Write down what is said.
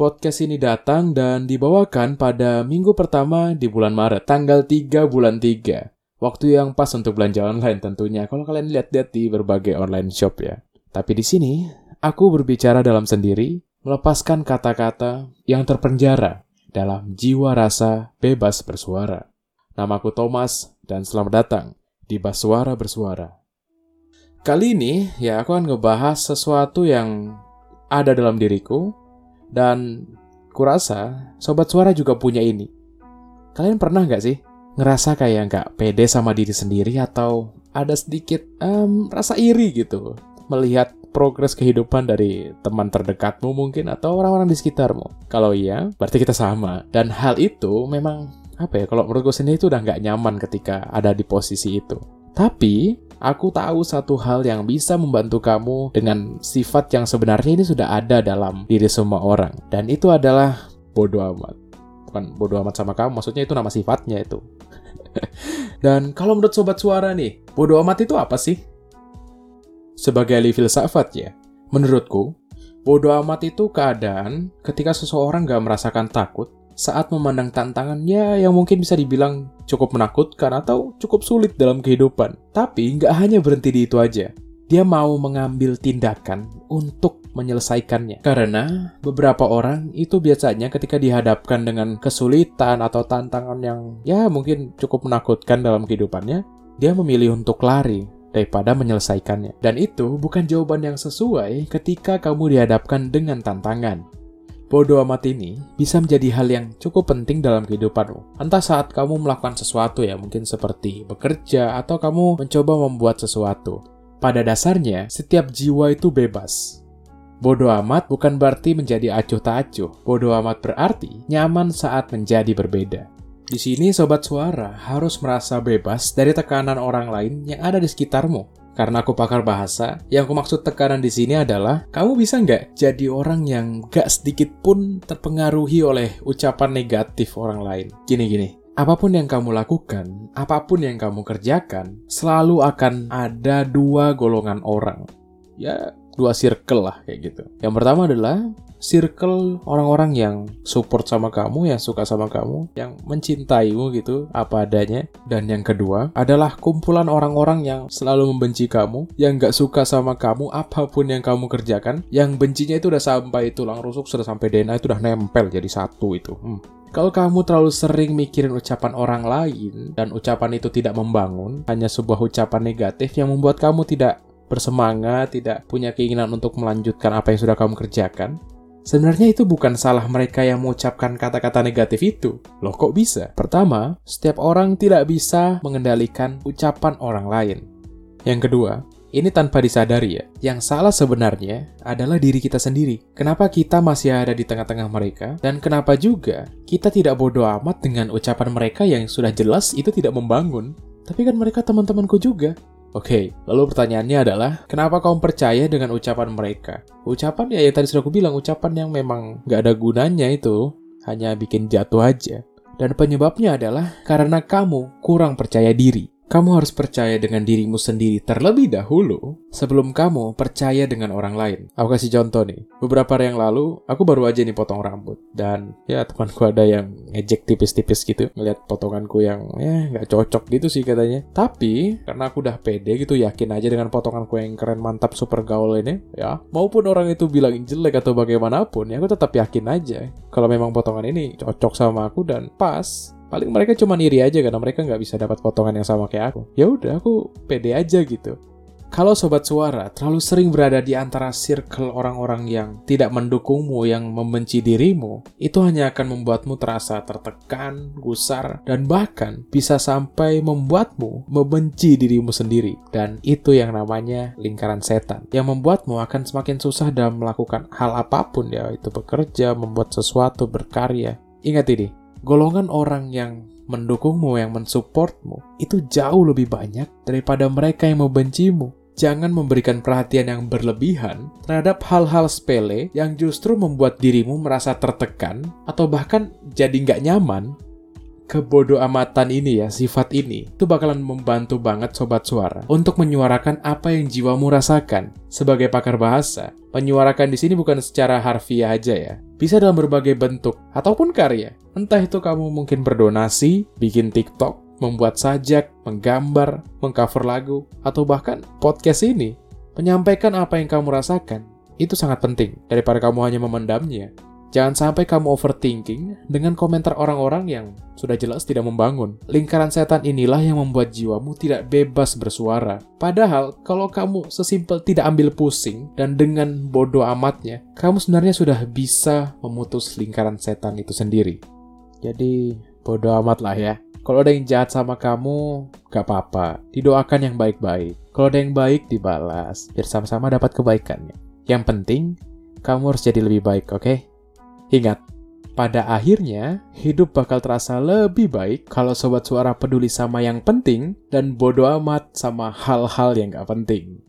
Podcast ini datang dan dibawakan pada minggu pertama di bulan Maret, tanggal 3 bulan 3. Waktu yang pas untuk belanja online tentunya, kalau kalian lihat-lihat di berbagai online shop ya. Tapi di sini, aku berbicara dalam sendiri, melepaskan kata-kata yang terpenjara dalam jiwa rasa bebas bersuara. Namaku Thomas, dan selamat datang di Baswara Bersuara. Kali ini, ya aku akan ngebahas sesuatu yang ada dalam diriku, dan kurasa sobat suara juga punya ini. Kalian pernah nggak sih ngerasa kayak nggak pede sama diri sendiri atau ada sedikit um, rasa iri gitu melihat progres kehidupan dari teman terdekatmu mungkin atau orang-orang di sekitarmu? Kalau iya, berarti kita sama. Dan hal itu memang apa ya? Kalau menurut gue sendiri itu udah nggak nyaman ketika ada di posisi itu. Tapi aku tahu satu hal yang bisa membantu kamu dengan sifat yang sebenarnya ini sudah ada dalam diri semua orang. Dan itu adalah bodoh amat. Bukan bodoh amat sama kamu, maksudnya itu nama sifatnya itu. Dan kalau menurut sobat suara nih, bodoh amat itu apa sih? Sebagai ahli filsafat ya, menurutku, bodoh amat itu keadaan ketika seseorang gak merasakan takut saat memandang tantangannya yang mungkin bisa dibilang cukup menakutkan atau cukup sulit dalam kehidupan. Tapi nggak hanya berhenti di itu aja. Dia mau mengambil tindakan untuk menyelesaikannya. Karena beberapa orang itu biasanya ketika dihadapkan dengan kesulitan atau tantangan yang ya mungkin cukup menakutkan dalam kehidupannya, dia memilih untuk lari daripada menyelesaikannya. Dan itu bukan jawaban yang sesuai ketika kamu dihadapkan dengan tantangan. Bodoh amat ini bisa menjadi hal yang cukup penting dalam kehidupanmu. Entah saat kamu melakukan sesuatu ya, mungkin seperti bekerja atau kamu mencoba membuat sesuatu. Pada dasarnya, setiap jiwa itu bebas. Bodoh amat bukan berarti menjadi acuh tak acuh. Bodoh amat berarti nyaman saat menjadi berbeda. Di sini sobat suara harus merasa bebas dari tekanan orang lain yang ada di sekitarmu. Karena aku pakar bahasa, yang aku maksud tekanan di sini adalah kamu bisa nggak jadi orang yang nggak sedikit pun terpengaruhi oleh ucapan negatif orang lain. Gini-gini, apa pun yang kamu lakukan, apa pun yang kamu kerjakan, selalu akan ada dua golongan orang. Ya, dua circle lah kayak gitu. Yang pertama adalah circle orang-orang yang support sama kamu, yang suka sama kamu, yang mencintaimu gitu apa adanya. Dan yang kedua adalah kumpulan orang-orang yang selalu membenci kamu, yang gak suka sama kamu apa pun yang kamu kerjakan, yang bencinya itu udah sampai tulang rusuk, sudah sampai DNA itu udah nempel jadi satu itu. Hmm. Kalau kamu terlalu sering mikirin ucapan orang lain dan ucapan itu tidak membangun, hanya sebuah ucapan negatif yang membuat kamu tidak bersemangat, tidak punya keinginan untuk melanjutkan apa yang sudah kamu kerjakan, Sebenarnya itu bukan salah mereka yang mengucapkan kata-kata negatif itu. Loh kok bisa? Pertama, setiap orang tidak bisa mengendalikan ucapan orang lain. Yang kedua, ini tanpa disadari ya, yang salah sebenarnya adalah diri kita sendiri. Kenapa kita masih ada di tengah-tengah mereka? Dan kenapa juga kita tidak bodoh amat dengan ucapan mereka yang sudah jelas itu tidak membangun? Tapi kan mereka teman-temanku juga. Oke, lalu pertanyaannya adalah, kenapa kamu percaya dengan ucapan mereka? Ucapan ya yang tadi sudah aku bilang, ucapan yang memang gak ada gunanya itu, hanya bikin jatuh aja. Dan penyebabnya adalah karena kamu kurang percaya diri. Kamu harus percaya dengan dirimu sendiri terlebih dahulu sebelum kamu percaya dengan orang lain. Aku kasih contoh nih. Beberapa hari yang lalu, aku baru aja nih potong rambut. Dan ya temanku ada yang ngejek tipis-tipis gitu. Ngeliat potonganku yang ya nggak cocok gitu sih katanya. Tapi, karena aku udah pede gitu, yakin aja dengan potonganku yang keren, mantap, super gaul ini. Ya, maupun orang itu bilang jelek atau bagaimanapun, ya aku tetap yakin aja. Kalau memang potongan ini cocok sama aku dan pas, paling mereka cuma iri aja karena mereka nggak bisa dapat potongan yang sama kayak aku. Ya udah, aku pede aja gitu. Kalau sobat suara terlalu sering berada di antara circle orang-orang yang tidak mendukungmu, yang membenci dirimu, itu hanya akan membuatmu terasa tertekan, gusar, dan bahkan bisa sampai membuatmu membenci dirimu sendiri. Dan itu yang namanya lingkaran setan, yang membuatmu akan semakin susah dalam melakukan hal apa pun ya, itu bekerja, membuat sesuatu, berkarya. Ingat ini, golongan orang yang mendukungmu, yang mensupportmu, itu jauh lebih banyak daripada mereka yang membencimu. Jangan memberikan perhatian yang berlebihan terhadap hal-hal sepele yang justru membuat dirimu merasa tertekan atau bahkan jadi nggak nyaman. Kebodoh amatan ini ya, sifat ini, itu bakalan membantu banget sobat suara untuk menyuarakan apa yang jiwamu rasakan. Sebagai pakar bahasa, menyuarakan di sini bukan secara harfiah aja ya, Bisa dalam berbagai bentuk ataupun karya. Entah itu kamu mungkin berdonasi, bikin TikTok, membuat sajak, menggambar, mengcover lagu, atau bahkan podcast ini. Menyampaikan apa yang kamu rasakan, itu sangat penting daripada kamu hanya memendamnya. Jangan sampai kamu overthinking dengan komentar orang-orang yang sudah jelas tidak membangun. Lingkaran setan inilah yang membuat jiwamu tidak bebas bersuara. Padahal, kalau kamu sesimpel tidak ambil pusing dan dengan bodoh amatnya, kamu sebenarnya sudah bisa memutus lingkaran setan itu sendiri. Jadi, bodoh amat lah ya. Kalau ada yang jahat sama kamu, gak apa-apa. Didoakan yang baik-baik. Kalau ada yang baik, dibalas. Biar sama-sama dapat kebaikannya. Yang penting, kamu harus jadi lebih baik, oke? Okay? Ingat, pada akhirnya hidup bakal terasa lebih baik kalau sobat suara peduli sama yang penting dan bodoh amat sama hal-hal yang gak penting.